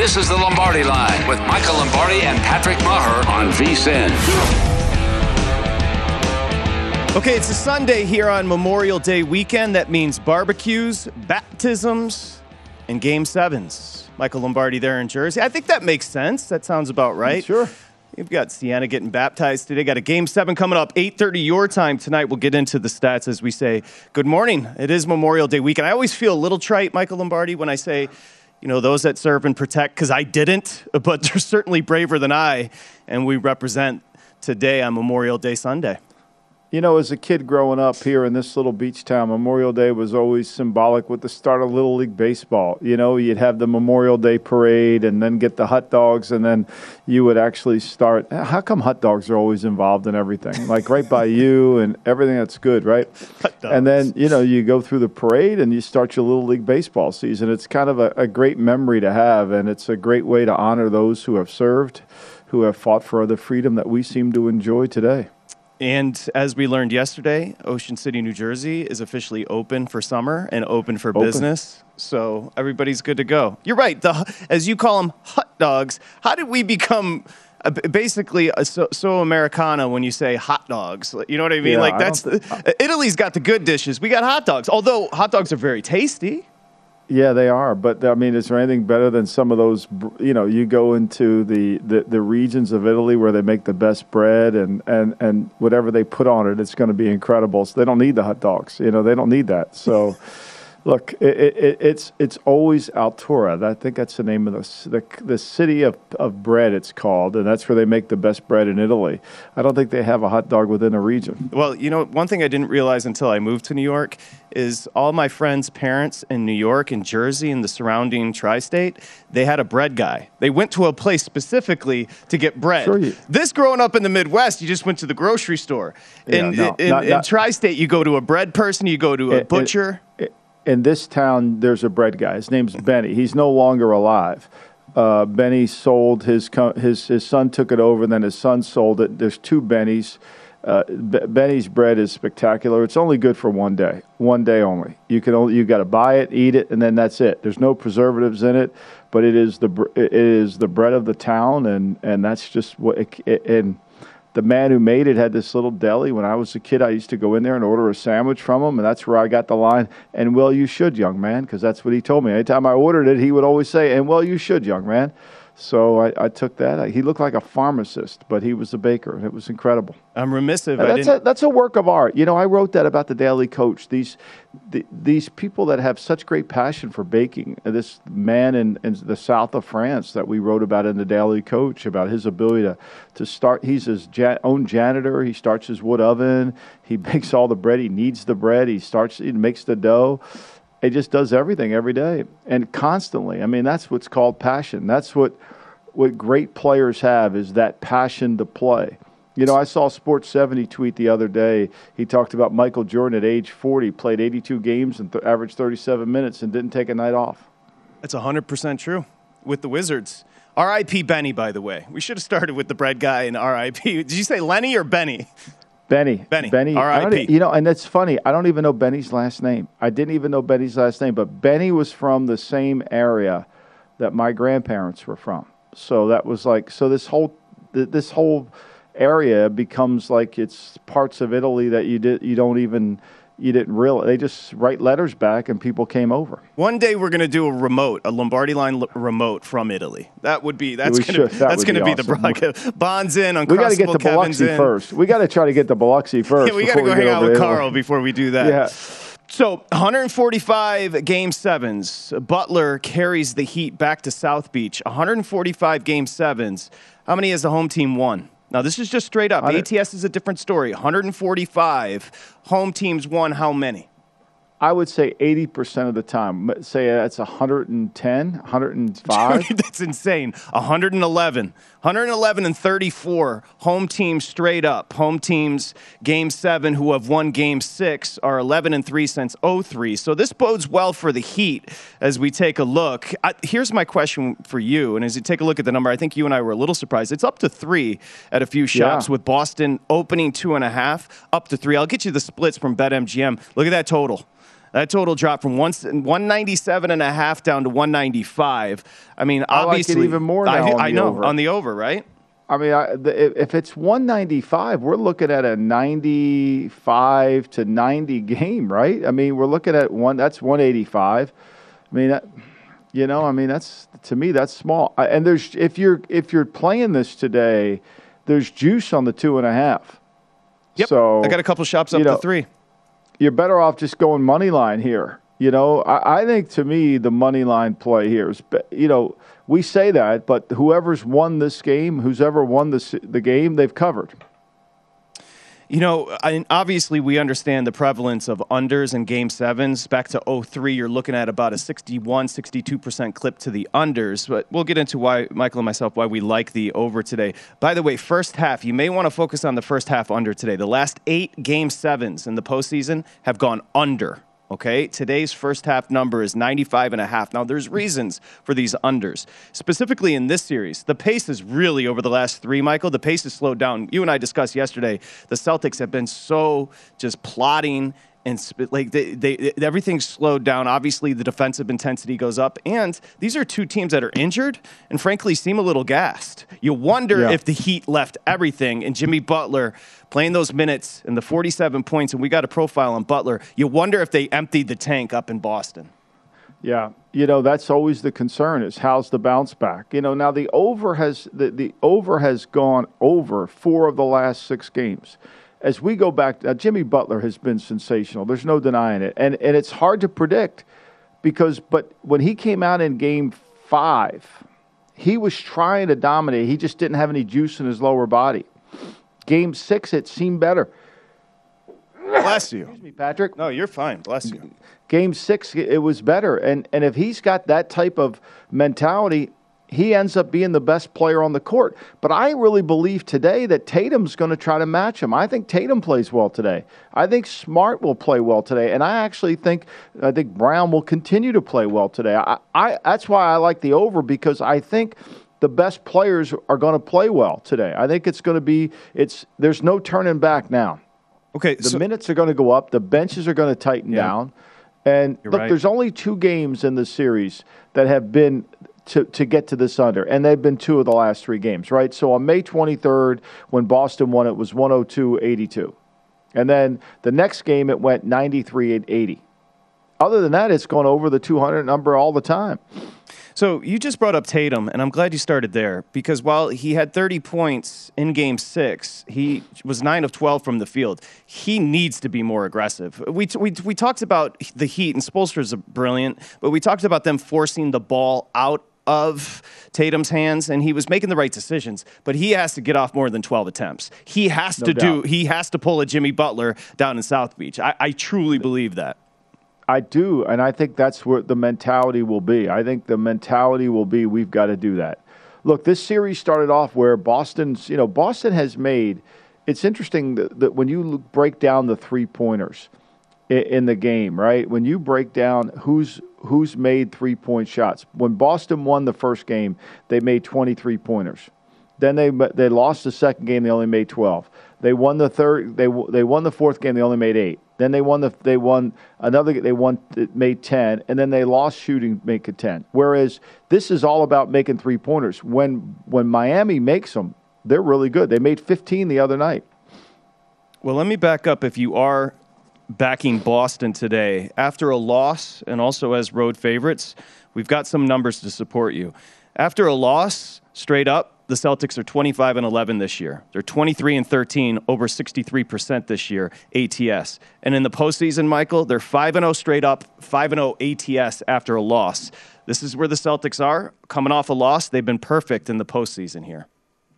This is the Lombardi Line with Michael Lombardi and Patrick Maher on VSIN. Okay, it's a Sunday here on Memorial Day weekend. That means barbecues, baptisms, and game sevens. Michael Lombardi there in Jersey. I think that makes sense. That sounds about mm, right. Sure. You've got Sienna getting baptized today. Got a game seven coming up, 8.30 your time tonight. We'll get into the stats as we say good morning. It is Memorial Day weekend. I always feel a little trite, Michael Lombardi, when I say you know, those that serve and protect, because I didn't, but they're certainly braver than I, and we represent today on Memorial Day Sunday. You know, as a kid growing up here in this little beach town, Memorial Day was always symbolic with the start of Little League Baseball. You know, you'd have the Memorial Day parade and then get the hot dogs, and then you would actually start. How come hot dogs are always involved in everything? Like right by you and everything that's good, right? And then, you know, you go through the parade and you start your Little League Baseball season. It's kind of a, a great memory to have, and it's a great way to honor those who have served, who have fought for the freedom that we seem to enjoy today. And as we learned yesterday, Ocean City, New Jersey is officially open for summer and open for Open. business. So everybody's good to go. You're right. The, as you call them, hot dogs. How did we become uh, basically a so, so Americana when you say hot dogs? You know what I mean? Yeah, like I that's the, Italy's got the good dishes. We got hot dogs. Although hot dogs are very tasty. Yeah, they are. But I mean, is there anything better than some of those? You know, you go into the, the, the regions of Italy where they make the best bread and, and, and whatever they put on it, it's going to be incredible. So they don't need the hot dogs. You know, they don't need that. So, look, it, it, it's it's always Altura. I think that's the name of the the, the city of, of bread. It's called, and that's where they make the best bread in Italy. I don't think they have a hot dog within a region. Well, you know, one thing I didn't realize until I moved to New York is all my friends' parents in New York and Jersey and the surrounding tri-state, they had a bread guy. They went to a place specifically to get bread. Sure you- This growing up in the Midwest, you just went to the grocery store. in, Yeah, no, in, not- in not- tri-state, you go to a bread person, you go to a It- it- butcher. In this town, there's a bread guy. His name's Benny. He's no longer alive. Uh, Benny sold his co- his his son took it over, then his son sold it. There's two Bennies. Uh, B- Benny's bread is spectacular. It's only good for one day, one day only. You can only you got to buy it, eat it, and then that's it. There's no preservatives in it, but it is the br- it is the bread of the town, and and that's just what it, it, and the man who made it had this little deli. When I was a kid, I used to go in there and order a sandwich from him, and that's where I got the line. And well, you should, young man, because that's what he told me. Anytime I ordered it, he would always say, "And well, you should, young man." So I, I took that. He looked like a pharmacist, but he was a baker, it was incredible. I'm remissive. That's a, that's a work of art. You know, I wrote that about the Daily Coach. These the, these people that have such great passion for baking. Uh, this man in, in the south of France that we wrote about in the Daily Coach about his ability to, to start. He's his ja- own janitor. He starts his wood oven. He bakes all the bread. He kneads the bread. He starts. He makes the dough. It just does everything every day and constantly. I mean, that's what's called passion. That's what what great players have is that passion to play. You know, I saw Sports 70 tweet the other day. He talked about Michael Jordan at age 40, played 82 games and th- averaged 37 minutes and didn't take a night off. That's 100% true with the Wizards. R.I.P. Benny, by the way. We should have started with the bread guy and R.I.P. Did you say Lenny or Benny? Benny. Benny. Benny. R.I.P. You know, and that's funny. I don't even know Benny's last name. I didn't even know Benny's last name, but Benny was from the same area that my grandparents were from. So that was like so this whole this whole area becomes like it's parts of Italy that you did you don't even you didn't realize they just write letters back and people came over. One day we're going to do a remote, a Lombardi line l- remote from Italy. That would be that's going to That that's going to be be, the broadcast. Bonds in, on We got to get the Biloxi in. first. We got to try to get the Biloxi first. Yeah, we got to go hang out with Italy. Carl before we do that. Yeah. So 145 game sevens. Butler carries the Heat back to South Beach. 145 game sevens. How many has the home team won? Now this is just straight up. ATS is a different story. 145 home teams won. How many? I would say 80% of the time. Say that's 110, 105. That's insane. 111. 111 and 34 home teams straight up. Home teams game 7 who have won game 6 are 11 and 3 since 03. So this bodes well for the Heat as we take a look. I, here's my question for you and as you take a look at the number, I think you and I were a little surprised. It's up to 3 at a few shops Yeah. with Boston opening two and a half up to 3. I'll get you the splits from BetMGM. Look at that total. That total dropped from one, 197 and a half down to 195. I mean, I like obviously, even more I, I know over. on the over, right? I mean, I, the, if- if it's 195, we're looking at a 95 to 90 game, right? I mean, we're looking at one. That's 185. I mean, that, you know, I mean, that's to me that's small. And there's if you're if you're playing this today, there's juice on the two and a half. Yep. So I got a couple shops up you know, to three. You're better off just going money line here. You know, I, I think to me the money line play here is, you know, we say that, but whoever's won this game, who's ever won this the game, they've covered. You know, I, obviously we understand the prevalence of unders in game sevens. Back to 03, you're looking at about a 61, 62% clip to the unders. But we'll get into why, Michael and myself, why we like the over today. By the way, first half, you may want to focus on the first half under today. The last eight game sevens in the postseason have gone under. Okay, today's first half number is 95 and a half. Now, there's reasons for these unders. Specifically in this series, the pace is really over the last three, Michael. The pace has slowed down. You and I discussed yesterday, the Celtics have been so just plotting and like they, they, everything's slowed down. Obviously, the defensive intensity goes up, and these are two teams that are injured and frankly seem a little gassed. You wonder Yeah. if the Heat left everything, and Jimmy Butler playing those minutes and the 47 points, and we got a profile on Butler. You wonder if they emptied the tank up in Boston. Yeah, you know that's always the concern is how's the bounce back. You know now the over has the, the over has gone over four of the last six games. As we go back, uh, Jimmy Butler has been sensational. There's no denying it, and and it's hard to predict because but when he came out in Game Five, he was trying to dominate. He just didn't have any juice in his lower body. Game Six, it seemed better. Bless you. Excuse me, Patrick. No, you're fine. Bless you. game six it was better and and if he's got that type of mentality he ends up being the best player on the court but i really believe today that tatum's going to try to match him i think tatum plays well today i think smart will play well today and i actually think i think brown will continue to play well today i, I that's why i like the over because i think the best players are going to play well today i think it's going to be it's there's no turning back now Okay, the so minutes are going to go up. The benches are going to tighten Yeah. down. And You're look, right. there's only two games in the series that have been to, to get to this under, and they've been two of the last three games, right? So on May 23rd, when Boston won, it was 102 82. And then the next game, it went 93 80. Other than that, it's gone over the 200 number all the time. So you just brought up Tatum, and I'm glad you started there because while he had 30 points in Game Six, he was nine of 12 from the field. He needs to be more aggressive. We we we talked about the Heat, and Spoelstra's brilliant, but we talked about them forcing the ball out of Tatum's hands, and he was making the right decisions. But he has to get off more than 12 attempts. He has no to doubt. do. He has to pull a Jimmy Butler down in South Beach. I, I truly believe that. I do, and I think that's where the mentality will be. I think the mentality will be we've got to do that. Look, this series started off where Boston's, you know, Boston has made. It's interesting that, that when you break down the three pointers in, in the game, right? When you break down who's who's made three point shots. When Boston won the first game, they made 23 pointers. Then they they lost the second game. They only made 12. They won the third. They they won the fourth game. They only made eight. Then they won the they won another they won made 10 and then they lost shooting make a 10. Whereas this is all about making three pointers. When when Miami makes them, they're really good. They made 15 the other night. Well, let me back up if you are backing Boston today after a loss and also as road favorites, we've got some numbers to support you. After a loss, straight up, the Celtics are 25 and 11 this year. They're 23 and 13, over 63% this year ATS. And in the postseason, Michael, they're 5 and 0 straight up, 5 and 0 ATS after a loss. This is where the Celtics are coming off a loss. They've been perfect in the postseason here.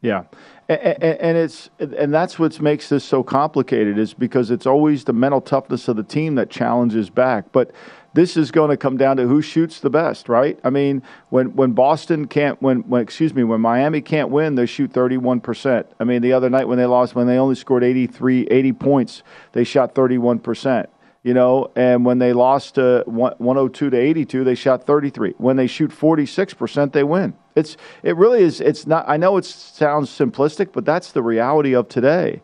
Yeah, and, it's and that's what makes this so complicated is because it's always the mental toughness of the team that challenges back. But this is going to come down to who shoots the best, right? I mean, when when Boston can't, when, when excuse me, when Miami can't win, they shoot 31 percent. I mean, the other night when they lost, when they only scored 83, 80 points, they shot 31 percent you know, and when they lost to 102 to 82, they shot 33. When they shoot 46%, they win. It's it really is. It's not. I know it sounds simplistic, but that's the reality of today.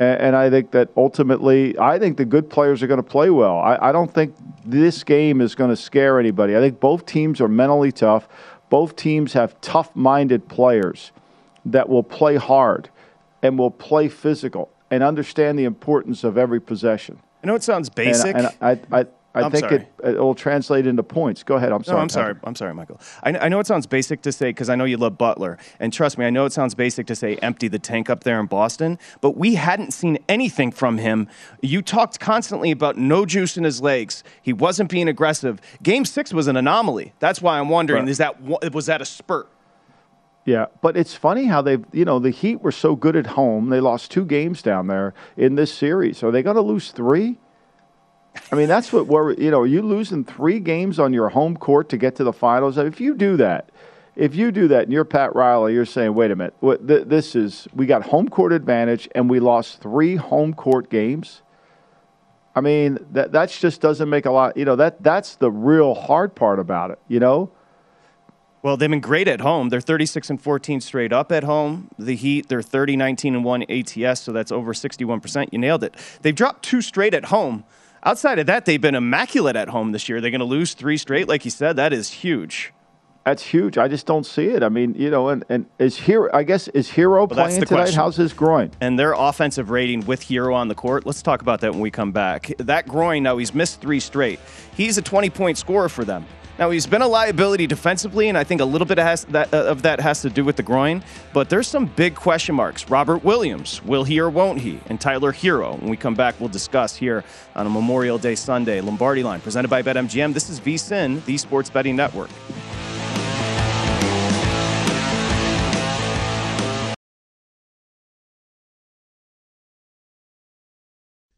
And, and I think that ultimately, I think the good players are going to play well. I, I don't think this game is going to scare anybody. I think both teams are mentally tough. Both teams have tough-minded players that will play hard and will play physical and understand the importance of every possession. I know it sounds basic. And, and I, I, I I'm think sorry. it, it will translate into points. Go ahead. I'm sorry. No, I'm sorry. I'm sorry, Michael. I, I know it sounds basic to say because I know you love Butler, and trust me, I know it sounds basic to say empty the tank up there in Boston, but we hadn't seen anything from him. You talked constantly about no juice in his legs. He wasn't being aggressive. Game six was an anomaly. That's why I'm wondering: right. is that was that a spurt? Yeah, but it's funny how they, you know, the Heat were so good at home. They lost two games down there in this series. Are they going to lose three? I mean, that's what you know, you losing three games on your home court to get to the finals. If you do that, if you do that and you're Pat Riley, you're saying, wait a minute, what, th- this is, we got home court advantage and we lost three home court games. I mean, that that just doesn't make a lot, you know, that that's the real hard part about it, you know? Well, they've been great at home. They're 36 and 14 straight up at home. The Heat, they're 30, 19 and 1 ATS, so that's over 61%. You nailed it. They've dropped two straight at home. Outside of that, they've been immaculate at home this year. They're going to lose three straight, like you said. That is huge. That's huge. I just don't see it. I mean, you know, and, and is Herro? I guess is Herro well, playing tonight? Question. How's his groin? And their offensive rating with Herro on the court. Let's talk about that when we come back. That groin. Now he's missed three straight. He's a 20 point scorer for them. Now he's been a liability defensively, and I think a little bit of, that, uh, of that has to do with the groin. But there's some big question marks. Robert Williams, will he or won't he? And Tyler Herro. When we come back, we'll discuss here on a Memorial Day Sunday. Lombardi Line presented by BetMGM. This is VSIN, the Sports Betting Network.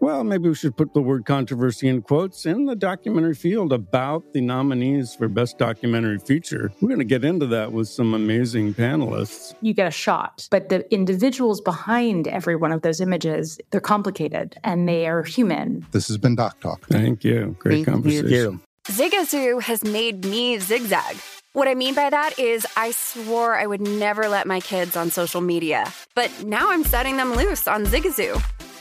Well, maybe we should put the word controversy in quotes in the documentary field about the nominees for Best Documentary Feature. We're going to get into that with some amazing panelists. You get a shot, but the individuals behind every one of those images, they're complicated and they are human. This has been Doc Talk. Thank you. Great Thank conversation. you. Zigazoo has made me zigzag. What I mean by that is, I swore I would never let my kids on social media, but now I'm setting them loose on Zigazoo.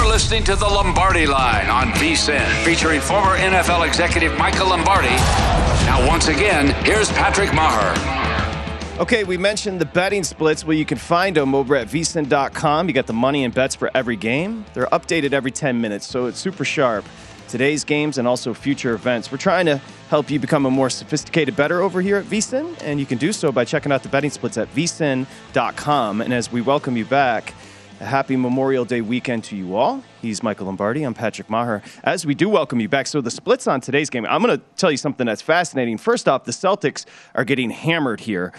You're listening to the Lombardi Line on VSIN, featuring former NFL executive Michael Lombardi. Now, once again, here's Patrick Maher. Okay, we mentioned the betting splits. Well, you can find them over at vsin.com. You got the money and bets for every game. They're updated every 10 minutes, so it's super sharp. Today's games and also future events. We're trying to help you become a more sophisticated bettor over here at vsin, and you can do so by checking out the betting splits at vsin.com. And as we welcome you back, a happy Memorial Day weekend to you all. He's Michael Lombardi. I'm Patrick Maher. As we do welcome you back, so the splits on today's game, I'm going to tell you something that's fascinating. First off, the Celtics are getting hammered here.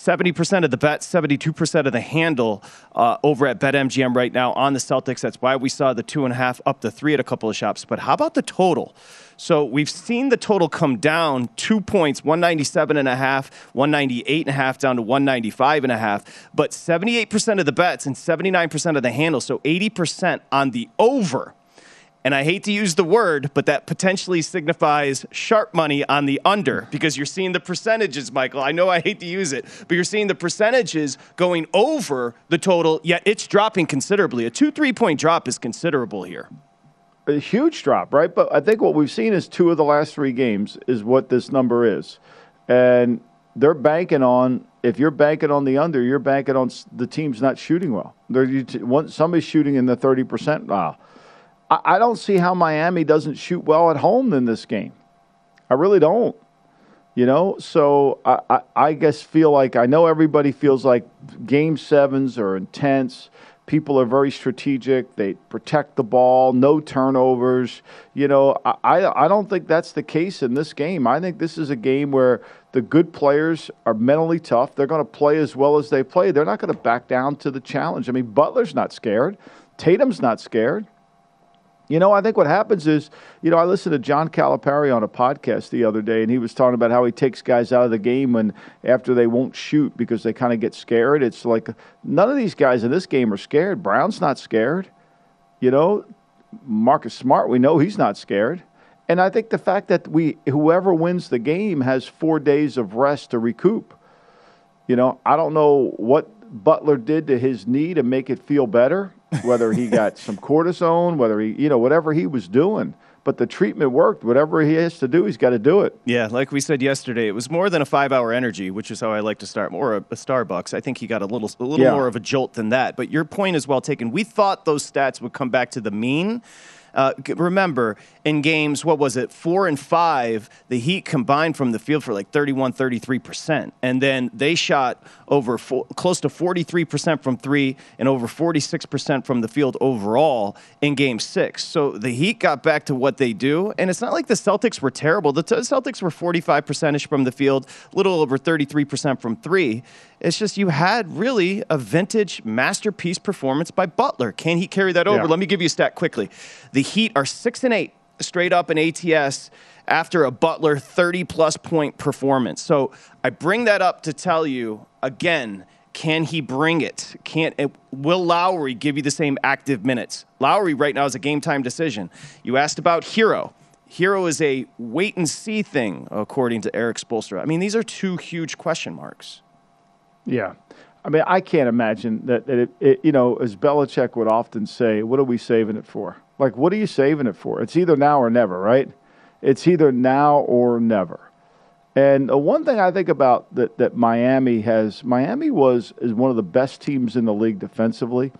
70% of the bet, 72% of the handle uh, over at BetMGM right now on the Celtics. That's why we saw the two and a half up to three at a couple of shops. But how about the total? So we've seen the total come down two points, 197 and a half, 198 and a half down to 195 and a half. But 78% of the bets and 79% of the handle, so 80% on the over. And I hate to use the word, but that potentially signifies sharp money on the under because you're seeing the percentages, Michael. I know I hate to use it, but you're seeing the percentages going over the total, yet it's dropping considerably. A two, three point drop is considerable here. A huge drop, right? But I think what we've seen is two of the last three games is what this number is. And they're banking on, if you're banking on the under, you're banking on the team's not shooting well. They're, somebody's shooting in the 30% wow. I don't see how Miami doesn't shoot well at home in this game. I really don't. You know, so I, I, I, guess feel like I know everybody feels like game sevens are intense. People are very strategic. They protect the ball, no turnovers. You know, I, I don't think that's the case in this game. I think this is a game where the good players are mentally tough. They're going to play as well as they play. They're not going to back down to the challenge. I mean, Butler's not scared. Tatum's not scared. You know, I think what happens is, you know, I listened to John Calipari on a podcast the other day, and he was talking about how he takes guys out of the game when after they won't shoot because they kind of get scared. It's like none of these guys in this game are scared. Brown's not scared. You know, Marcus Smart, we know he's not scared. And I think the fact that we whoever wins the game has four days of rest to recoup. You know, I don't know what Butler did to his knee to make it feel better, whether he got some cortisone, whether he, you know, whatever he was doing. But the treatment worked. Whatever he has to do, he's got to do it. Yeah, like we said yesterday, it was more than a five-hour energy, which is how I like to start. More a, a Starbucks. I think he got a little, a little Yeah. more of a jolt than that. But your point is well taken. We thought those stats would come back to the mean. Uh, remember, in games, what was it, four and five, the Heat combined from the field for like 31, 33%. And then they shot over fo- close to 43% from three and over 46% from the field overall in game six. So the Heat got back to what they do. And it's not like the Celtics were terrible. The Celtics were 45% from the field, a little over 33% from three. It's just you had really a vintage masterpiece performance by Butler. Can he carry that over? Yeah. Let me give you a stat quickly. The Heat are six and eight straight up in ATS after a Butler 30 plus point performance. So I bring that up to tell you again. Can he bring it? Can't it, will Lowry give you the same active minutes? Lowry right now is a game time decision. You asked about Herro. Herro is a wait and see thing, according to Erik Spoelstra. I mean, these are two huge question marks. Yeah. I mean, I can't imagine that, that it, it, you know, as Belichick would often say, what are we saving it for? Like, what are you saving it for? It's either now or never, right? It's either now or never. And the one thing I think about that, that Miami has, Miami was is one of the best teams in the league defensively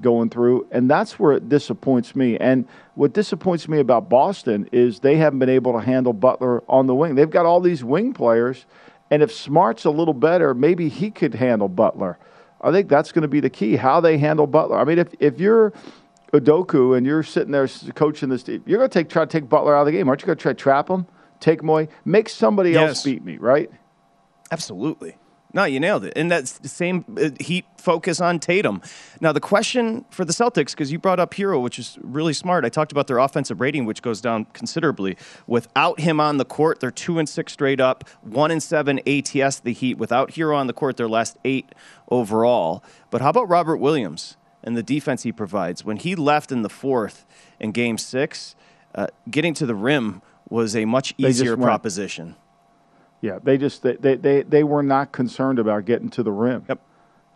going through, and that's where it disappoints me. And what disappoints me about Boston is they haven't been able to handle Butler on the wing. They've got all these wing players, and if Smart's a little better, maybe he could handle Butler. I think that's going to be the key how they handle Butler. I mean, if if you're Udoka and you're sitting there coaching this team, you're going to take try to take Butler out of the game, aren't you? Going to try to trap him, take away, make somebody Yes. else beat me, right? Absolutely. No, you nailed it. And that's the same uh, Heat focus on Tatum. Now, the question for the Celtics, because you brought up Herro, which is really smart. I talked about their offensive rating, which goes down considerably. Without him on the court, they're two and six straight up, one and seven ATS, the Heat. Without Herro on the court, their last eight overall. But how about Robert Williams and the defense he provides? When he left in the fourth in game six, uh, getting to the rim was a much easier proposition. Yeah, they just they, they, they, they were not concerned about getting to the rim. Yep.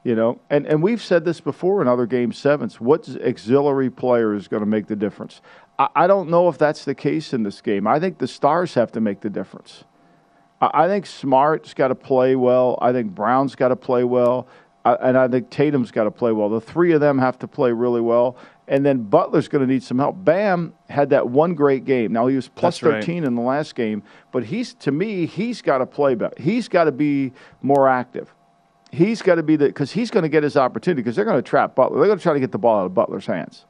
You know, and, and we've said this before in other game sevens. What auxiliary player is going to make the difference? I, I don't know if that's the case in this game. I think the stars have to make the difference. I, I think Smart's got to play well. I think Brown's got to play well. I, and I think Tatum's got to play well. The three of them have to play really well. And then Butler's going to need some help. Bam had that one great game. Now he was plus That's right. 13 in the last game, but he's to me he's got to play better. He's got to be more active. He's got to be the because he's going to get his opportunity because they're going to trap Butler. They're going to try to get the ball out of Butler's hands.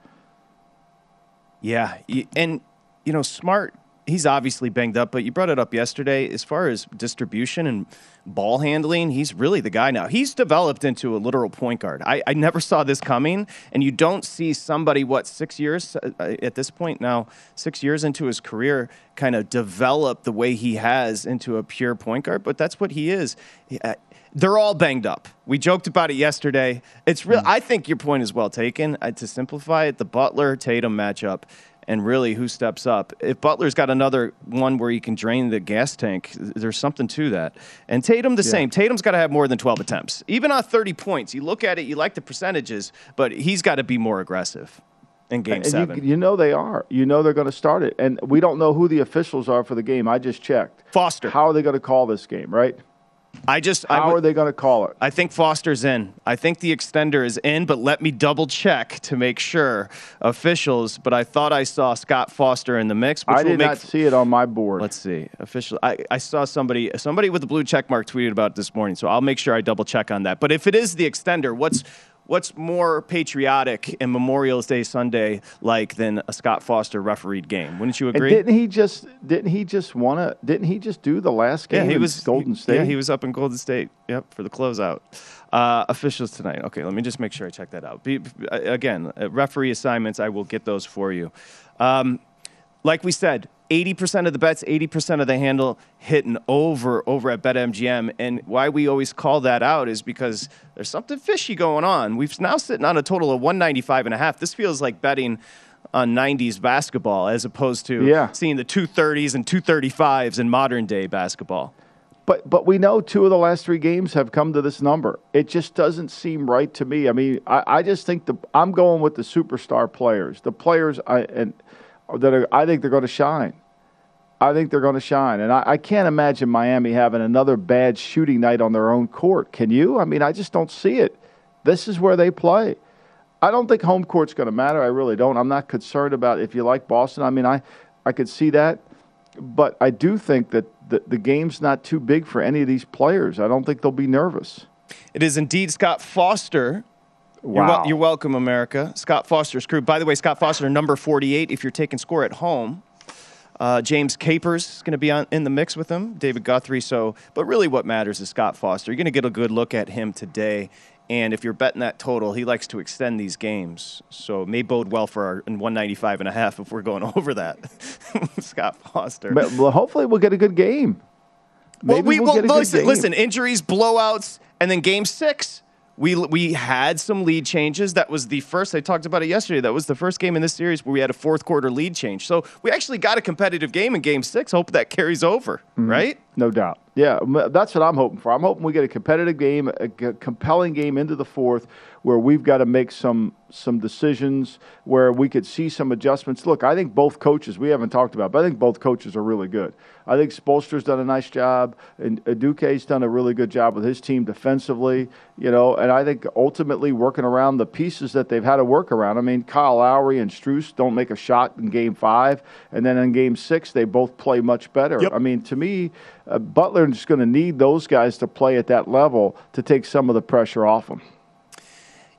Yeah, and you know, Smart. He's obviously banged up, but you brought it up yesterday. As far as distribution and ball handling, he's really the guy now. He's developed into a literal point guard. I, I never saw this coming, and you don't see somebody what six years uh, at this point now, six years into his career, kind of develop the way he has into a pure point guard. But that's what he is. Uh, they're all banged up. We joked about it yesterday. It's real. I think your point is well taken. Uh, to simplify it, the Butler Tatum matchup, and really who steps up. If Butler's got another one where he can drain the gas tank, there's something to that. And Tatum the Yeah. same. Tatum's got to have more than 12 attempts, even on 30 points. You look at it, you like the percentages, but he's got to be more aggressive in Game and Seven. You, you know they are. You know they're going to start it, and we don't know who the officials are for the game. I just checked. Foster. How are they going to call this game? Right? I just I How would- are they going to call it? I think Foster's in. I think the extender is in, but let me double check to make sure officials. But I thought I saw Scott Foster in the mix. I did not see it on my board. Let's see. Official. I, I saw somebody somebody with a blue check mark tweeted about it this morning, so I'll make sure I double check on that. But if it is the extender, what's what's more patriotic and Memorial Day Sunday like than a Scott Foster refereed game? Wouldn't you And agree? didn't he just didn't he just want to didn't he just do the last game? Yeah, he in was Golden State. Yeah, he was up in Golden State. Yep, for the closeout. Uh, officials tonight. Okay, let me just make sure I check that out. Be, again, uh, referee assignments. I will get those for you. Um, like we said, 80% of the bets, 80% of the handle hitting over over at BetMGM. And why we always call that out is because there's something fishy going on. We've now sitting on a total of 195 and a half. This feels like betting on 90s basketball as opposed to Yeah. seeing the 230s and 235s in modern day basketball. But but we know two of the last three games have come to this number. It just doesn't seem right to me. I mean, I, I just think the I'm going with the superstar players, the players I and that are, I think they're going to shine. I think they're going to shine, and I, I can't imagine Miami having another bad shooting night on their own court. Can you? I mean, I just don't see it. This is where they play. I don't think home court's going to matter. I really don't. I'm not concerned about if you like Boston. I mean, I I could see that, but I do think that the, the game's not too big for any of these players. I don't think they'll be nervous. It is indeed Scott Foster. You're, wel- you're welcome, America. Scott Foster's crew. By the way, Scott Foster, number 48, if you're taking score at home. Uh, James Capers is going to be on, in the mix with him, David Guthrie. So, but really, what matters is Scott Foster. You're going to get a good look at him today. And if you're betting that total, he likes to extend these games. So it may bode well for our in 195 and a half if we're going over that. Scott Foster. But well, hopefully, we'll get a good game. Maybe well, we we'll well, get a good listen, game. listen, injuries, blowouts, and then game six. We, we had some lead changes. That was the first, I talked about it yesterday. That was the first game in this series where we had a fourth quarter lead change. So we actually got a competitive game in game six. Hope that carries over, Mhm. right? No doubt. Yeah, that's what I'm hoping for. I'm hoping we get a competitive game, a compelling game into the fourth, where we've got to make some some decisions, where we could see some adjustments. Look, I think both coaches we haven't talked about, but I think both coaches are really good. I think Spoelstra's done a nice job, and Duque's done a really good job with his team defensively. You know, and I think ultimately working around the pieces that they've had to work around. I mean, Kyle Lowry and Strus don't make a shot in Game Five, and then in Game Six they both play much better. I mean, to me, uh, Butler is going to need those guys to play at that level to take some of the pressure off them.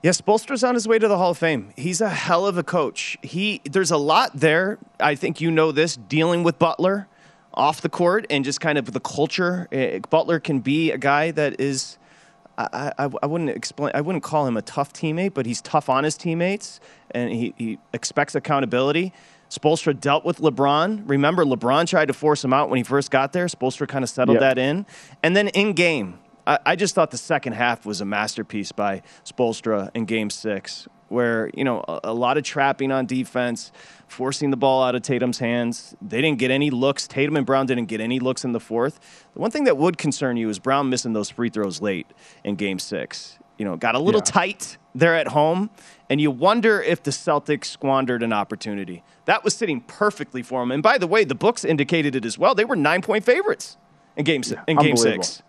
Yes, Spoelstra's on his way to the Hall of Fame. He's a hell of a coach. He there's a lot there. I think you know this dealing with Butler off the court and just kind of the culture. Eh, Butler can be a guy that is. I, I, I wouldn't explain. I wouldn't call him a tough teammate, but he's tough on his teammates, and he, he expects accountability. Spoelstra dealt with LeBron. Remember, LeBron tried to force him out when he first got there. Spoelstra kind of settled Yep. that in, and then in game, I, I just thought the second half was a masterpiece by Spoelstra in Game Six, where you know a, a lot of trapping on defense, forcing the ball out of Tatum's hands. They didn't get any looks. Tatum and Brown didn't get any looks in the fourth. The one thing that would concern you is Brown missing those free throws late in Game Six. You know, got a little Yeah. tight there at home, and you wonder if the Celtics squandered an opportunity. That was sitting perfectly for them. And by the way, the books indicated it as well. They were nine point favorites in Game si- in Game Six.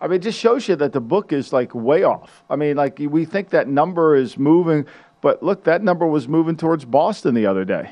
I mean, it just shows you that the book is like way off. I mean, like we think that number is moving, but look, that number was moving towards Boston the other day.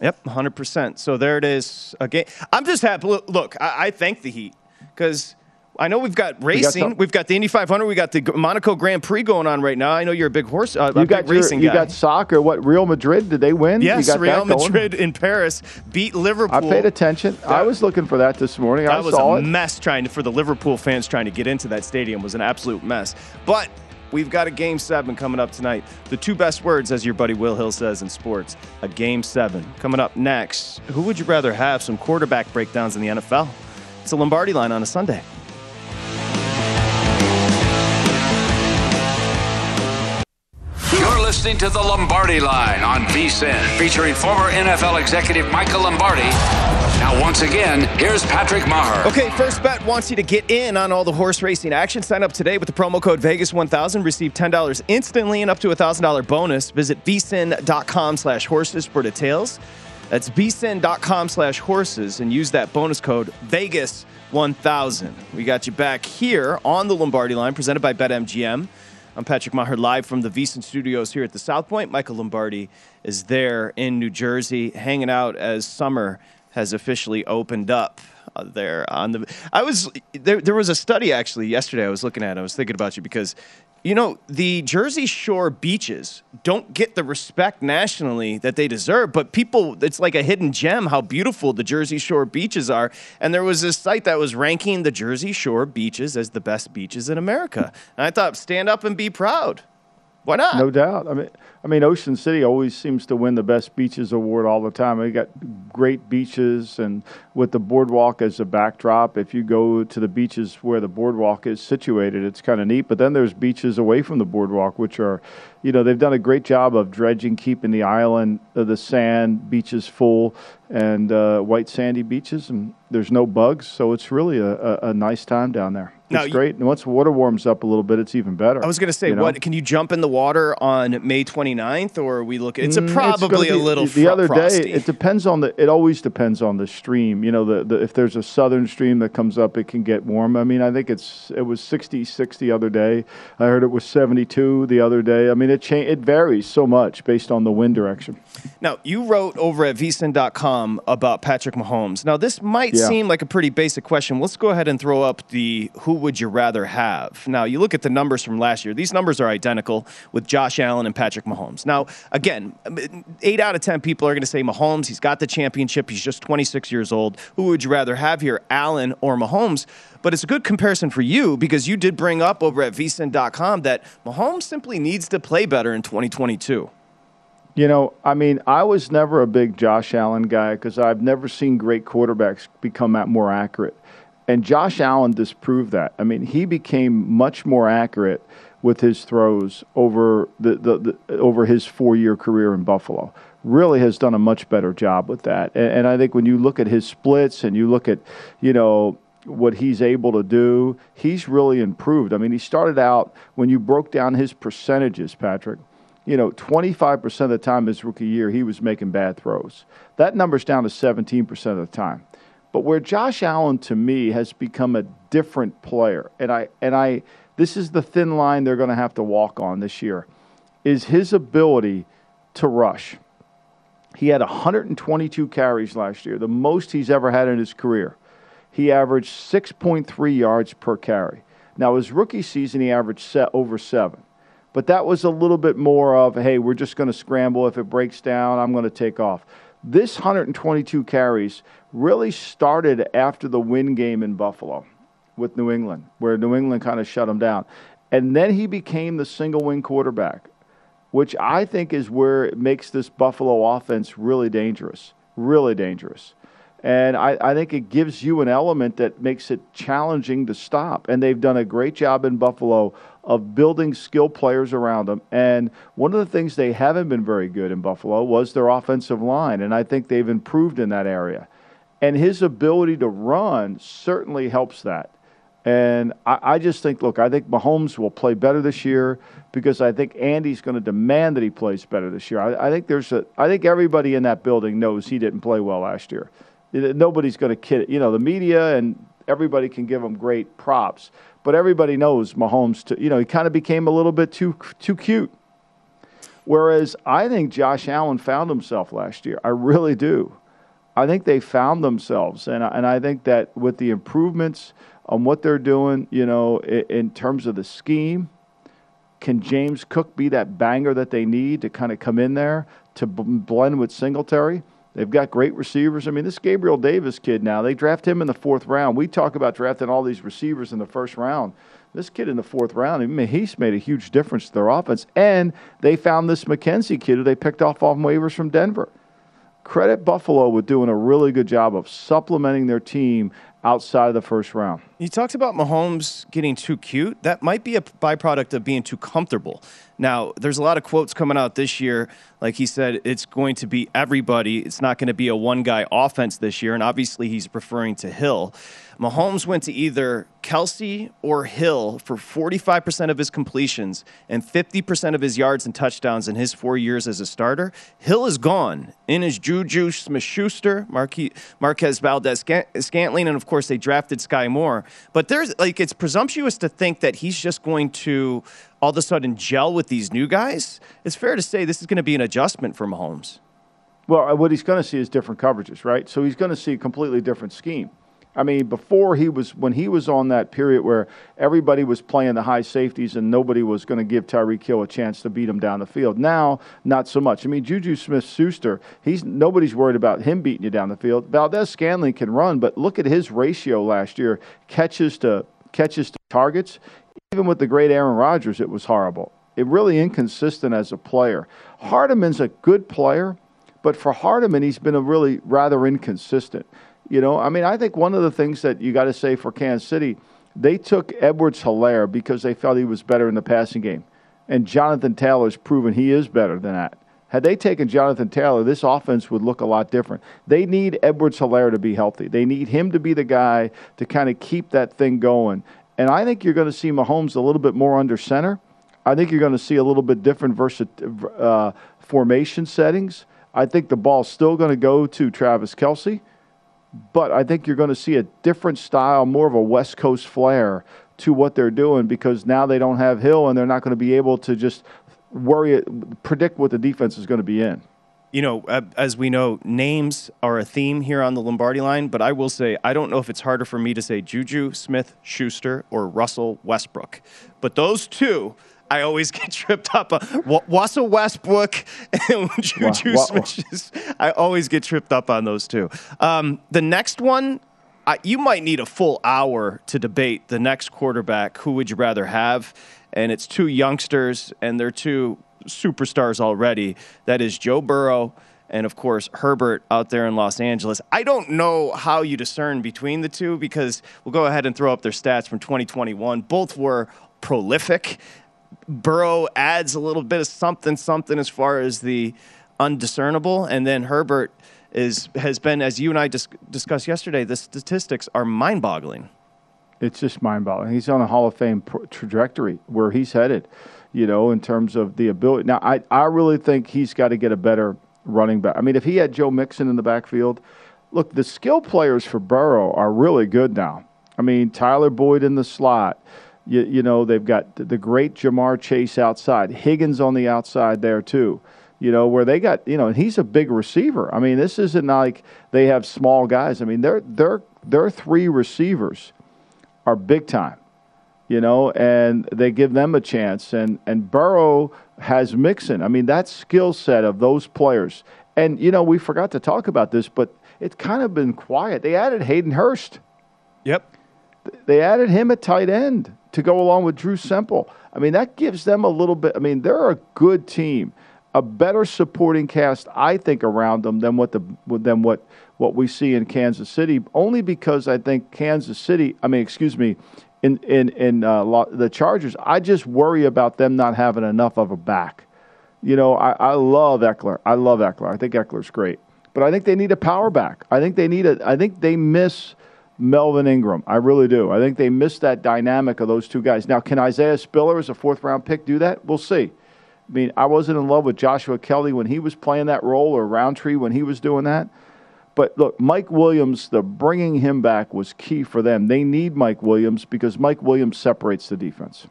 Yep, 100%. So there it is. Again, I'm just happy. Look, I, I thank the Heat because I know we've got racing. some- we've got the Indy 500. We got the Monaco Grand Prix going on right now. I know you're a big horse, uh, You big got your, racing you guy. got soccer. What Real Madrid did they win? You yes, got Real that? Madrid in Paris beat Liverpool. I paid attention. I was looking for that this morning. I was a it. mess trying to, for the Liverpool fans trying to get into that stadium was an absolute mess. But we've got a game seven coming up tonight. The two best words, as your buddy Will Hill says in sports, a game seven coming up next. Who would you rather have? Some quarterback breakdowns in the NFL. It's a Lombardi line on a Sunday. Listening to the Lombardi Line on VSIN, featuring former NFL executive Michael Lombardi. Now, once again, here's Patrick Maher. Okay, First Bet wants you to get in on all the horse racing action. Sign up today with the promo code Vegas1000. Receive $10 instantly and up to a $1,000 bonus. Visit vsin.com slash horses for details. That's vsin.com slash horses and use that bonus code Vegas1000. We got you back here on the Lombardi line presented by BetMGM. I'm Patrick Maher live from the VSiN studios here at the South Point. Michael Lombardi is there in New Jersey hanging out as summer has officially opened up uh, there on the I was there there was a study actually yesterday I was looking at I was thinking about you because you know the Jersey Shore beaches don't get the respect nationally that they deserve but people it's like a hidden gem how beautiful the Jersey Shore beaches are and there was this site that was ranking the Jersey Shore beaches as the best beaches in America and I thought stand up and be proud Why not? No doubt. I mean, I mean, Ocean City always seems to win the best beaches award all the time. They got great beaches, and with the boardwalk as a backdrop, if you go to the beaches where the boardwalk is situated, it's kind of neat. But then there's beaches away from the boardwalk, which are, you know, they've done a great job of dredging, keeping the island, uh, the sand beaches full, and uh, white sandy beaches, and there's no bugs, so it's really a, a, a nice time down there. Now, It's great. And once the water warms up a little bit, it's even better. I was going to say, you know? what can you jump in the water on May 29th, or are we looking? It's a Mm, probably a be- little The fro- other frosty. day, it depends on the. It always depends on the stream. You know, the, the if there's a southern stream that comes up, it can get warm. I mean, I think it's it was 66 the other day. I heard it was 72 the other day. I mean, it cha- it varies so much based on the wind direction. Now, you wrote over at vsin.com about Patrick Mahomes. Now, this might Yeah. seem like a pretty basic question. Let's go ahead and throw up the who would you rather have. Now, you look at the numbers from last year. These numbers are identical with Josh Allen and Patrick Mahomes. Now, again, eight out of 10 people are going to say Mahomes. He's got the championship. He's just 26 years old. Who would you rather have here, Allen or Mahomes? But it's a good comparison for you because you did bring up over at vsin.com that Mahomes simply needs to play better in 2022. You know, I mean, I was never a big Josh Allen guy because I've never seen great quarterbacks become more accurate. And Josh Allen disproved that. I mean, he became much more accurate with his throws over the, the, the over his four year career in Buffalo. Really has done a much better job with that. And, and I think when you look at his splits and you look at, you know, what he's able to do, he's really improved. I mean, he started out when you broke down his percentages, Patrick you know, 25% of the time his rookie year, he was making bad throws. That number's down to 17% of the time. But where Josh Allen to me has become a different player, and I and I this is the thin line they're going to have to walk on this year, is his ability to rush. He had 122 carries last year, the most he's ever had in his career. He averaged 6.3 yards per carry. Now his rookie season he averaged over 7. But that was a little bit more of, hey, we're just going to scramble. If it breaks down, I'm going to take off. This 122 carries really started after the win game in Buffalo with New England, where New England kind of shut him down. And then he became the single wing quarterback, which I think is where it makes this Buffalo offense really dangerous, really dangerous. And I, I think it gives you an element that makes it challenging to stop. And they've done a great job in Buffalo of building skill players around them. And one of the things they haven't been very good in Buffalo was their offensive line. And I think they've improved in that area. And his ability to run certainly helps that. And I, I just think, look, I think Mahomes will play better this year because I think Andy's going to demand that he plays better this year. I, I think there's a, I think everybody in that building knows he didn't play well last year. Nobody's going to kid it. You know, the media and everybody can give him great props, but everybody knows Mahomes. To, you know, he kind of became a little bit too too cute. Whereas I think Josh Allen found himself last year. I really do. I think they found themselves, and I- and I think that with the improvements on what they're doing, you know, in, in terms of the scheme, can James Cook be that banger that they need to kind of come in there to b- blend with Singletary? They've got great receivers. I mean, this Gabriel Davis kid now, they draft him in the fourth round. We talk about drafting all these receivers in the first round. This kid in the fourth round, I mean, he's made a huge difference to their offense. And they found this McKenzie kid who they picked off off waivers from Denver. Credit Buffalo with doing a really good job of supplementing their team outside of the first round. You talked about Mahomes getting too cute. That might be a byproduct of being too comfortable. Now, there's a lot of quotes coming out this year. Like he said, it's going to be everybody. It's not going to be a one guy offense this year. And obviously, he's referring to Hill. Mahomes went to either Kelce or Hill for 45% of his completions and 50% of his yards and touchdowns in his four years as a starter. Hill is gone. In is Juju Smith Schuster, Marquez Valdes Scantling, and of course, they drafted Sky Moore. But there's like, it's presumptuous to think that he's just going to all of a sudden gel with these new guys. It's fair to say this is going to be an adjustment for Mahomes. Well, uh, what he's going to see is different coverages, right? So he's going to see a completely different scheme. I mean, before he was, when he was on that period where everybody was playing the high safeties and nobody was going to give Tyreek Hill a chance to beat him down the field. Now, not so much. I mean, Juju Smith Schuster, he's nobody's worried about him beating you down the field. Valdes Scantling can run, but look at his ratio last year catches to catches to targets. Even with the great Aaron Rodgers, it was horrible. It really inconsistent as a player. Hardiman's a good player, but for Hardiman, he's been a really rather inconsistent. You know, I mean, I think one of the things that you got to say for Kansas City, they took Edwards Helaire because they felt he was better in the passing game. And Jonathan Taylor's proven he is better than that. Had they taken Jonathan Taylor, this offense would look a lot different. They need Edwards Helaire to be healthy. They need him to be the guy to kind of keep that thing going. And I think you're going to see Mahomes a little bit more under center. I think you're going to see a little bit different uh, formation settings. I think the ball's still going to go to Travis Kelce, but I think you're going to see a different style, more of a West Coast flair to what they're doing because now they don't have Hill and they're not going to be able to just worry, predict what the defense is going to be in. You know, as we know, names are a theme here on the Lombardi line, but I will say I don't know if it's harder for me to say Juju Smith Schuster or Russell Westbrook. But those two, I always get tripped up on. Russell Westbrook and Juju wow, wow. I always get tripped up on those two. Um, the next one, I, you might need a full hour to debate the next quarterback. Who would you rather have? And it's two youngsters, and they're two superstars already. That is Joe Burrow and of course Herbert out there in Los Angeles. I don't know how you discern between the two because we'll go ahead and throw up their stats from 2021. Both were prolific. Burrow adds a little bit of something something as far as the undiscernible and then Herbert is has been as you and I dis- discussed yesterday the statistics are mind-boggling. It's just mind-boggling. He's on a Hall of Fame trajectory where he's headed you know, in terms of the ability. Now, I, I really think he's got to get a better running back. I mean, if he had Joe Mixon in the backfield, look, the skill players for Burrow are really good now. I mean, Tyler Boyd in the slot. You, you know, they've got the great Ja'Marr Chase outside, Higgins on the outside there, too. You know, where they got, you know, and he's a big receiver. I mean, this isn't like they have small guys. I mean, their their their three receivers are big time you know, and they give them a chance. And, and Burrow has Mixon. I mean, that skill set of those players. And, you know, we forgot to talk about this, but it's kind of been quiet. They added Hayden Hurst. Yep. They added him at tight end to go along with Drew Sample. I mean, that gives them a little bit. I mean, they're a good team, a better supporting cast, I think, around them than what the than what what we see in Kansas City. Only because I think Kansas City. I mean, excuse me, in in in uh, the Chargers. I just worry about them not having enough of a back. You know, I, I love Ekeler. I love Ekeler. I think Ekeler's great, but I think they need a power back. I think they need a. I think they miss Melvin Ingram. I really do. I think they missed that dynamic of those two guys. Now, can Isaiah Spiller as a fourth round pick do that? We'll see. I mean, I wasn't in love with Joshua Kelley when he was playing that role, or Rountree when he was doing that. But look, Mike Williams, the bringing him back was key for them. They need Mike Williams because Mike Williams separates the defense.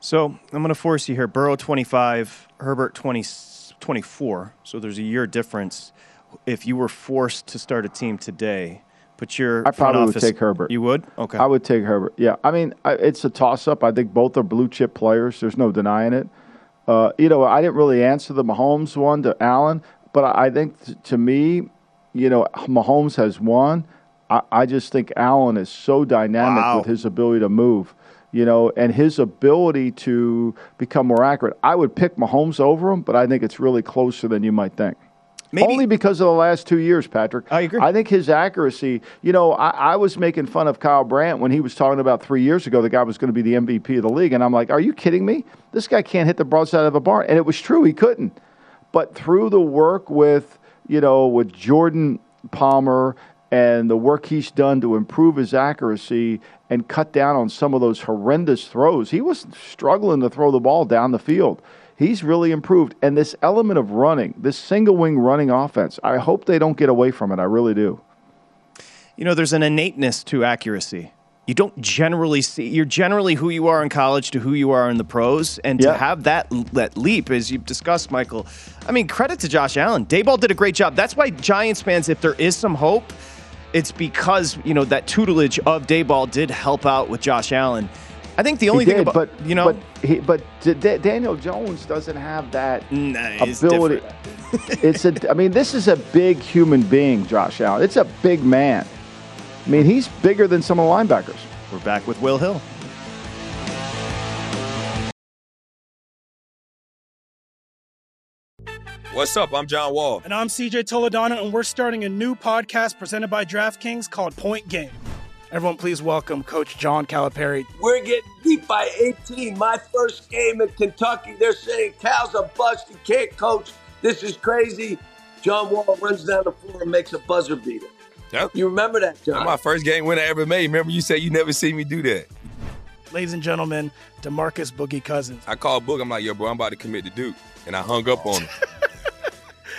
So I'm going to force you here. Burrow 25, Herbert 20, 24. So there's a year difference. If you were forced to start a team today, put your I probably office, would take Herbert. You would? Okay. I would take Herbert. Yeah. I mean, it's a toss up. I think both are blue chip players. There's no denying it. Uh, you know, I didn't really answer the Mahomes one to Allen, but I think t- to me, you know, Mahomes has won. I, I just think Allen is so dynamic wow. with his ability to move, you know, and his ability to become more accurate. I would pick Mahomes over him, but I think it's really closer than you might think. Maybe. Only because of the last two years, Patrick. I agree. I think his accuracy, you know, I, I, was making fun of Kyle Brandt when he was talking about three years ago the guy was going to be the MVP of the league. And I'm like, are you kidding me? This guy can't hit the broadside of a barn. And it was true, he couldn't. But through the work with you know, with Jordan Palmer and the work he's done to improve his accuracy and cut down on some of those horrendous throws. He was struggling to throw the ball down the field. He's really improved. And this element of running, this single wing running offense, I hope they don't get away from it. I really do. You know, there's an innateness to accuracy you don't generally see you're generally who you are in college to who you are in the pros and to have that that leap as you've discussed michael i mean credit to josh allen daboll did a great job that's why giants fans if there is some hope it's because you know that tutelage of daboll did help out with josh allen I think the only he thing did, about but, you know, but, he, but D- Daniel Jones doesn't have that nah, ability. it's a. I mean, this is a big human being, Josh Allen. It's a big man. I mean, he's bigger than some of the linebackers. We're back with Will Hill. What's up? I'm John Wall. And I'm CJ Toledano, and we're starting a new podcast presented by DraftKings called Point Game. Everyone, please welcome Coach John Calipari. We're getting beat by 18. My first game in Kentucky, they're saying Cal's a bust. He can't coach. This is crazy. John Wall runs down the floor and makes a buzzer beater. Yep. You remember that, John? That's my first game win I ever made. Remember, you said you never see me do that. Ladies and gentlemen, Demarcus Boogie Cousins. I called Book. I'm like, yo, bro, I'm about to commit to Duke. And I hung up on him.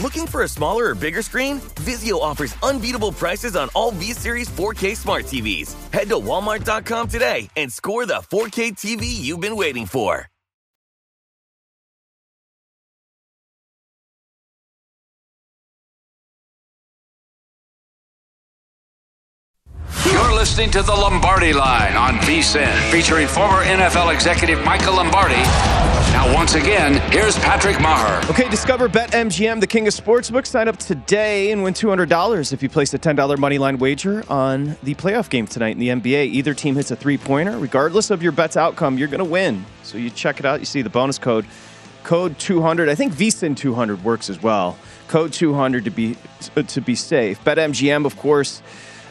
Looking for a smaller or bigger screen? Vizio offers unbeatable prices on all V-Series 4K smart TVs. Head to walmart.com today and score the 4K TV you've been waiting for. You're listening to the Lombardi Line on VSIN, featuring former NFL executive Michael Lombardi. Now, once again, here's Patrick Meagher. Okay, discover BetMGM, the king of sportsbooks. Sign up today and win $200 if you place a $10 money line wager on the playoff game tonight in the NBA. Either team hits a three pointer. Regardless of your bet's outcome, you're going to win. So you check it out. You see the bonus code, code 200. I think VSIN 200 works as well. Code 200 to be, to be safe. BetMGM, of course.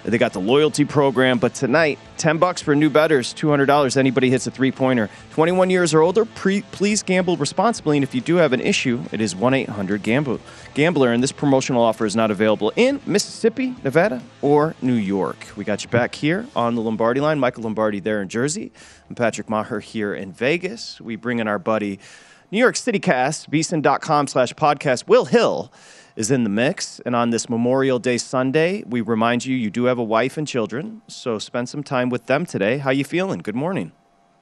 They got the loyalty program, but tonight, 10 bucks for new bettors, $200 anybody hits a three-pointer. 21 years or older, pre- please gamble responsibly, and if you do have an issue, it is 1-800-GAMBLER, and this promotional offer is not available in Mississippi, Nevada, or New York. We got you back here on the Lombardi line. Michael Lombardi there in Jersey. I'm Patrick Meagher here in Vegas. We bring in our buddy, New York City Cast, vsin.com slash podcast, Will Hill, is in the mix. And on this Memorial Day Sunday, we remind you you do have a wife and children, so spend some time with them today. How you feeling? Good morning.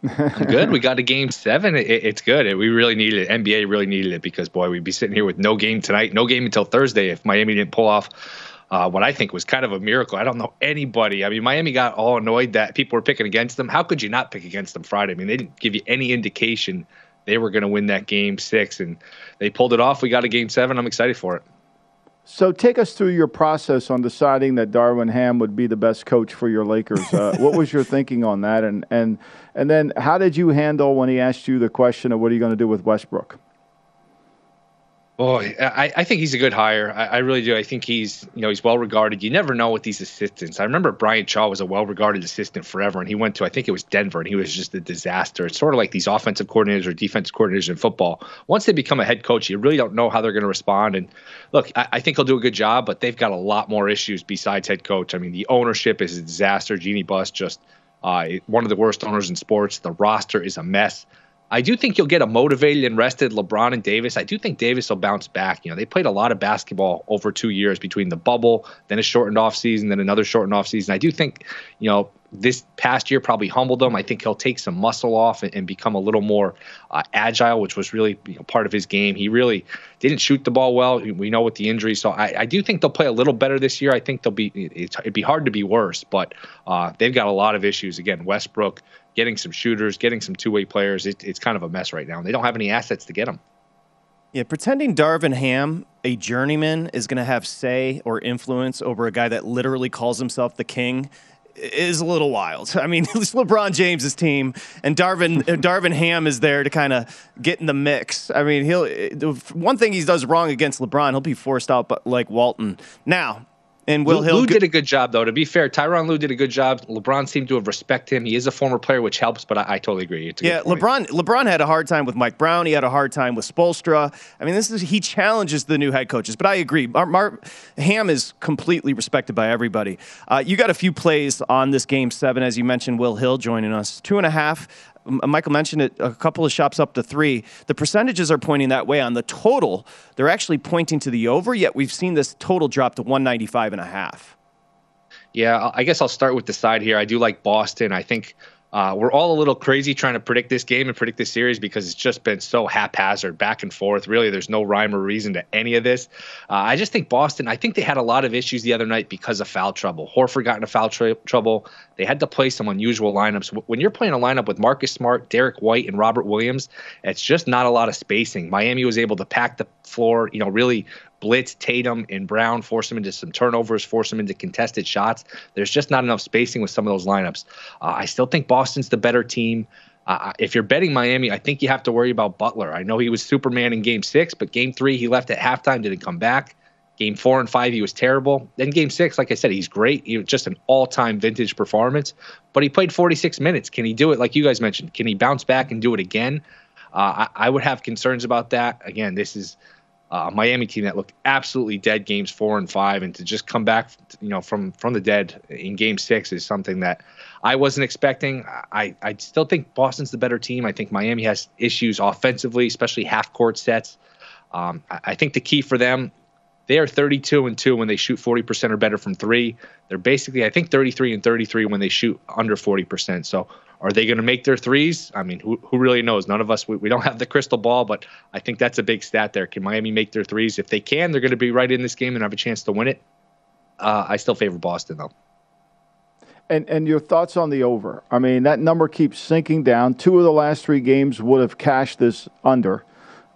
I'm good. We got a game seven. It, it's good. we really needed it. NBA really needed it because boy, we'd be sitting here with no game tonight, no game until Thursday if Miami didn't pull off uh, what I think was kind of a miracle. I don't know anybody. I mean, Miami got all annoyed that people were picking against them. How could you not pick against them Friday? I mean, they didn't give you any indication they were going to win that game six, and they pulled it off. We got a game seven. I'm excited for it. So take us through your process on deciding that Darvin Ham would be the best coach for your Lakers. Uh, what was your thinking on that, and and and then how did you handle when he asked you the question of what are you going to do with Westbrook? Boy, I, I think he's a good hire. I, I, really do. I think he's, you know, he's well regarded. You never know with these assistants. I remember Brian Shaw was a well regarded assistant forever, and he went to, I think it was Denver, and he was just a disaster. It's sort of like these offensive coordinators or defensive coordinators in football. Once they become a head coach, you really don't know how they're going to respond. And look, I, I, think he'll do a good job, but they've got a lot more issues besides head coach. I mean, the ownership is a disaster. Jeanie Buss just uh, one of the worst owners in sports. The roster is a mess. I do think you'll get a motivated and rested LeBron and Davis. I do think Davis will bounce back. You know, they played a lot of basketball over two years between the bubble, then a shortened off season, then another shortened off season. I do think, you know, this past year probably humbled him. I think he'll take some muscle off and, and become a little more uh, agile, which was really you know, part of his game. He really didn't shoot the ball well. We know with the injuries, so I, I do think they'll play a little better this year. I think they'll be it'd be hard to be worse, but uh, they've got a lot of issues. Again, Westbrook getting some shooters, getting some two way players. It, it's kind of a mess right now. And they don't have any assets to get them. Yeah, pretending Darvin Ham, a journeyman, is going to have say or influence over a guy that literally calls himself the king is a little wild. I mean, it's LeBron James's team, and Darvin uh, Darvin Ham is there to kind of get in the mix. I mean, he'll uh, one thing he does wrong against LeBron, he'll be forced out, but like Walton. Now, and Will Lue, Hill Lue did a good job, though. To be fair, Tyronn Lue did a good job. LeBron seemed to have respected him. He is a former player, which helps. But I, I totally agree. yeah, LeBron. LeBron had a hard time with Mike Brown. He had a hard time with Spoelstra. I mean, this is he challenges the new head coaches. But I agree. Mar, Mar Ham is completely respected by everybody. Uh, you got a few plays on this game seven, as you mentioned. Will Hill joining us. Two and a half Michael mentioned it, a couple of shops up to three. The percentages are pointing that way. On the total, they're actually pointing to the over, yet we've seen this total drop to 195 and a half. Yeah, I guess I'll start with the side here. I do like Boston. I think uh, we're all a little crazy trying to predict this game and predict this series because it's just been so haphazard, back and forth. Really, there's no rhyme or reason to any of this. Uh, I just think Boston. I think they had a lot of issues the other night because of foul trouble. Horford got into foul tra- trouble. They had to play some unusual lineups. When you're playing a lineup with Marcus Smart, Derrick White, and Robert Williams, it's just not a lot of spacing. Miami was able to pack the floor. You know, really blitz Tatum and Brown, force them into some turnovers, force them into contested shots. There's just not enough spacing with some of those lineups. Uh, I still think Boston's the better team. Uh, if you're betting Miami, I think you have to worry about Butler. I know he was Superman in game six, but game three, he left at halftime, didn't come back. Game four and five, he was terrible. Then game six, like I said, he's great. He was just an all time vintage performance, but he played 46 minutes. Can he do it like you guys mentioned? Can he bounce back and do it again? Uh, I, I would have concerns about that. Again, this is uh, Miami team that looked absolutely dead games four and five, and to just come back, you know, from from the dead in game six is something that I wasn't expecting. I I still think Boston's the better team. I think Miami has issues offensively, especially half court sets. Um, I, I think the key for them, they are 32 and two when they shoot 40% or better from three. They're basically, I think, 33 and 33 when they shoot under 40%. So are they going to make their threes? I mean, who, who really knows? None of us, we, we don't have the crystal ball, but I think that's a big stat there. Can Miami make their threes? If they can, they're going to be right in this game and have a chance to win it. Uh, I still favor Boston, though. And and your thoughts on the over? I mean, that number keeps sinking down. Two of the last three games would have cashed this under.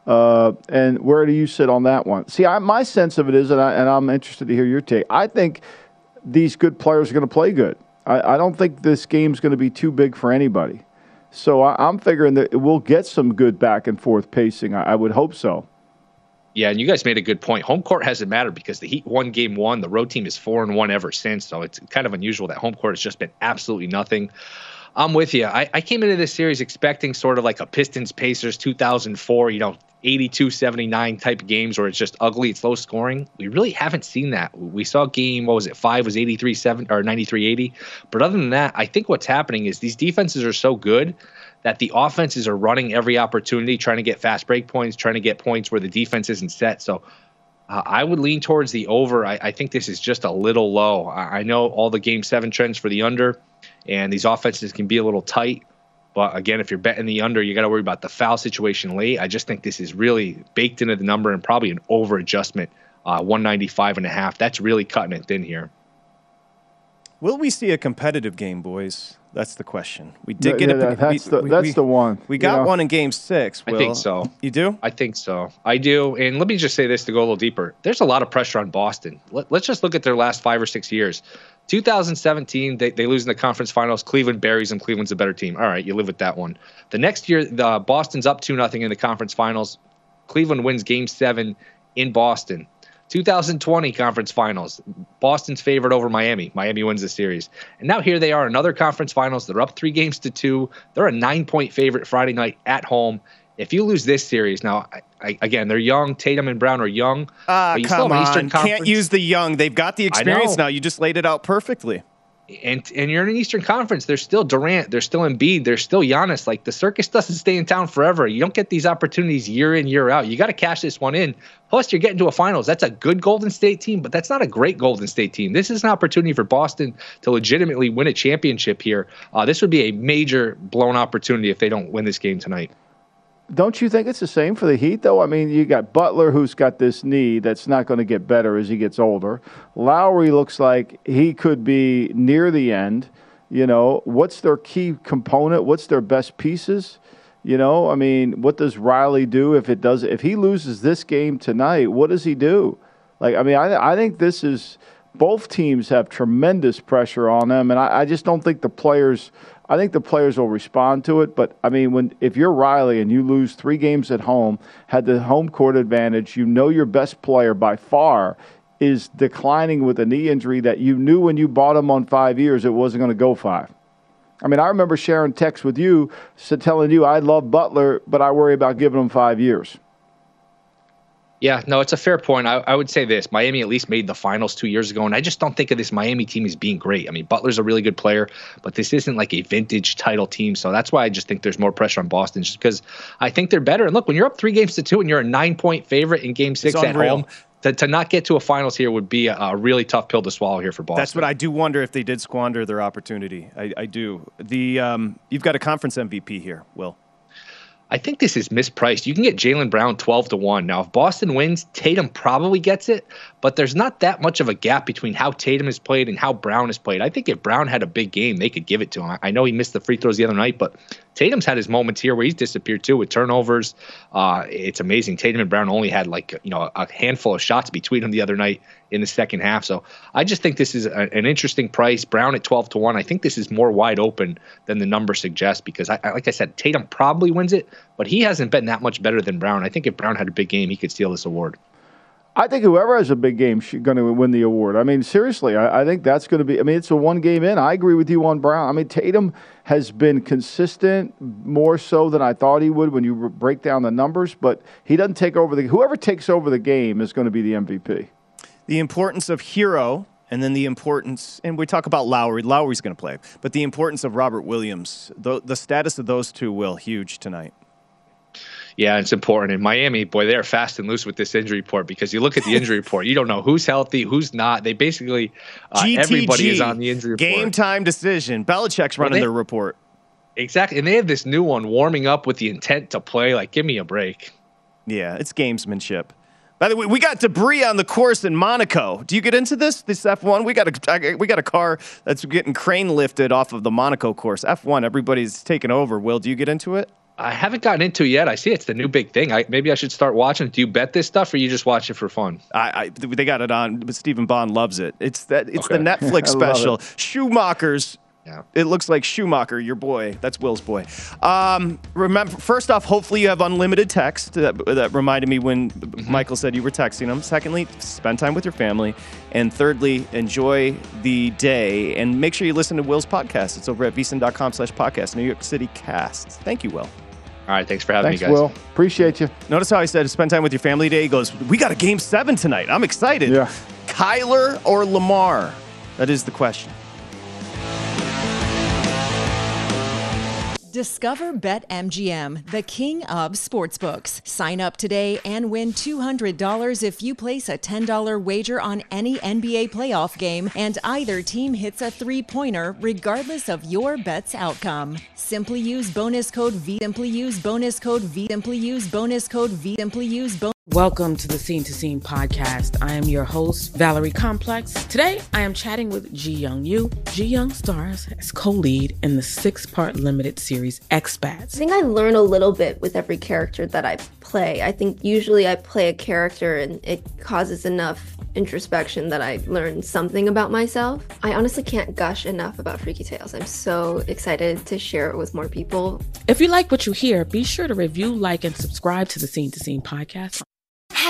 Uh, and where do you sit on that one? See, I, my sense of it is, and, I, and I'm interested to hear your take. I think these good players are going to play good. I, I don't think this game's going to be too big for anybody. So I, am figuring that we'll get some good back and forth pacing. I, I would hope so. Yeah, and you guys made a good point. Home court hasn't mattered because the Heat won game one. The road team is four and one ever since. So it's kind of unusual that home court has just been absolutely nothing. I'm with you. I, I came into this series expecting sort of like a Pistons Pacers 2004, you know, 82 79 type games where it's just ugly, it's low scoring. We really haven't seen that. We saw game, what was it, five was 83 7 or 93 80. But other than that, I think what's happening is these defenses are so good that the offenses are running every opportunity, trying to get fast break points, trying to get points where the defense isn't set. So uh, I would lean towards the over. I, I, think this is just a little low. I, I know all the game seven trends for the under, and these offenses can be a little tight. But again, if you're betting the under, you got to worry about the foul situation late. I just think this is really baked into the number and probably an over adjustment. Uh, 195 and a half. That's really cutting it thin here. Will we see a competitive game, boys? That's the question. We did get yeah, a. That's the that's we, the one. We got yeah. one in Game Six. Will. I think so. You do? I think so. I do. And let me just say this to go a little deeper. There's a lot of pressure on Boston. Let, us just look at their last five or six years. 2017, they, they lose in the conference finals. Cleveland buries them. Cleveland's a better team. All right, you live with that one. The next year, the Boston's up two nothing in the conference finals. Cleveland wins game seven in Boston. 2020 conference finals. Boston's favored over Miami. Miami wins the series. And now here they are, another conference finals. They're up three games to two. They're a nine point favorite Friday night at home. If you lose this series, now I, I, again they're young. Tatum and Brown are young. Ah, but you come on! Can't use the young. They've got the experience now. You just laid it out perfectly. And and you're in an Eastern Conference. There's still Durant. There's still Embiid. There's still Giannis. Like the circus doesn't stay in town forever. You don't get these opportunities year in year out. You got to cash this one in. Plus, you're getting to a finals. That's a good Golden State team, but that's not a great Golden State team. This is an opportunity for Boston to legitimately win a championship here. Uh, this would be a major blown opportunity if they don't win this game tonight. Don't you think it's the same for the Heat, though? I mean, you got Butler, who's got this knee that's not going to get better as he gets older. Lowry looks like he could be near the end. You know, what's their key component? What's their best pieces? You know, I mean, what does Riley do if it does? If he loses this game tonight, what does he do? Like, I mean, I, I think this is both teams have tremendous pressure on them, and I, I just don't think the players. I think the players will respond to it, but I mean, when if you're Riley and you lose three games at home, had the home court advantage, you know your best player by far is declining with a knee injury that you knew when you bought him on five years it wasn't going to go five. I mean, I remember sharing texts with you, telling you I love Butler, but I worry about giving him five years. Yeah, no, it's a fair point. I, I would say this Miami at least made the finals two years ago, and I just don't think of this Miami team as being great. I mean, Butler's a really good player, but this isn't like a vintage title team. So that's why I just think there's more pressure on Boston, just because I think they're better. And look, when you're up three games to two and you're a nine point favorite in game six at home, to, to not get to a finals here would be a, a really tough pill to swallow here for Boston. That's what I do wonder if they did squander their opportunity. I, I do. The um, you've got a conference MVP here, Will. I think this is mispriced. You can get Jaylen Brown 12 to 1. Now, if Boston wins, Tatum probably gets it, but there's not that much of a gap between how Tatum has played and how Brown has played. I think if Brown had a big game, they could give it to him. I know he missed the free throws the other night, but Tatum's had his moments here where he's disappeared too with turnovers. Uh, it's amazing. Tatum and Brown only had like, you know, a handful of shots between them the other night in the second half. So I just think this is a, an interesting price. Brown at 12 to 1. I think this is more wide open than the number suggests because, I, I, like I said, Tatum probably wins it, but he hasn't been that much better than Brown. I think if Brown had a big game, he could steal this award. I think whoever has a big game is going to win the award. I mean, seriously, I, I think that's going to be. I mean, it's a one game in. I agree with you on Brown. I mean, Tatum has been consistent more so than I thought he would when you break down the numbers, but he doesn't take over the. Whoever takes over the game is going to be the MVP. The importance of Herro, and then the importance, and we talk about Lowry. Lowry's going to play, but the importance of Robert Williams. The, the status of those two, Will, huge tonight. Yeah, it's important. In Miami, boy, they're fast and loose with this injury report because you look at the injury report, you don't know who's healthy, who's not. They basically uh, GTG, everybody is on the injury report. Game time decision. Belichick's running they- their report. Exactly, and they have this new one warming up with the intent to play. Like, give me a break. Yeah, it's gamesmanship. By the way, we got debris on the course in Monaco. Do you get into this? This F1, we got a we got a car that's getting crane lifted off of the Monaco course. F1, everybody's taking over. Will, do you get into it? I haven't gotten into it yet. I see it's the new big thing. I, maybe I should start watching. Do you bet this stuff, or you just watch it for fun? I, I they got it on, but Stephen Bond loves it. It's that it's the Netflix special. Schumacher's. Yeah. It looks like Schumacher, your boy. That's Will's boy. Um, remember, first off, hopefully you have unlimited text. That, that reminded me when Mm-hmm. Michael said you were texting him. Secondly, spend time with your family. And thirdly, enjoy the day. And make sure you listen to Will's podcast. It's over at vsin.com slash podcast, New York City cast. Thank you, Will. All right, thanks for having Thanks, me, guys. Will. Appreciate you. Notice how I said spend time with your family today? He goes, We got a game seven tonight. I'm excited. Yeah. Kyler or Lamar? That is the question. Discover BetMGM, the king of sportsbooks. Sign up today and win $200 if you place a $10 wager on any NBA playoff game and either team hits a three pointer, regardless of your bet's outcome. Simply use bonus code V. Simply use bonus code V. Simply use bonus code V. Simply use bonus Welcome to the Scene to Scene podcast. I am your host, Valerie Complex. Today, I am chatting with Ji Young Yu. Ji Young stars as co lead in the six part limited series Expats. I think I learn a little bit with every character that I play. I think usually I play a character and it causes enough introspection that I learn something about myself. I honestly can't gush enough about Freaky Tales. I'm so excited to share it with more people. If you like what you hear, be sure to review, like, and subscribe to the Scene to Scene podcast.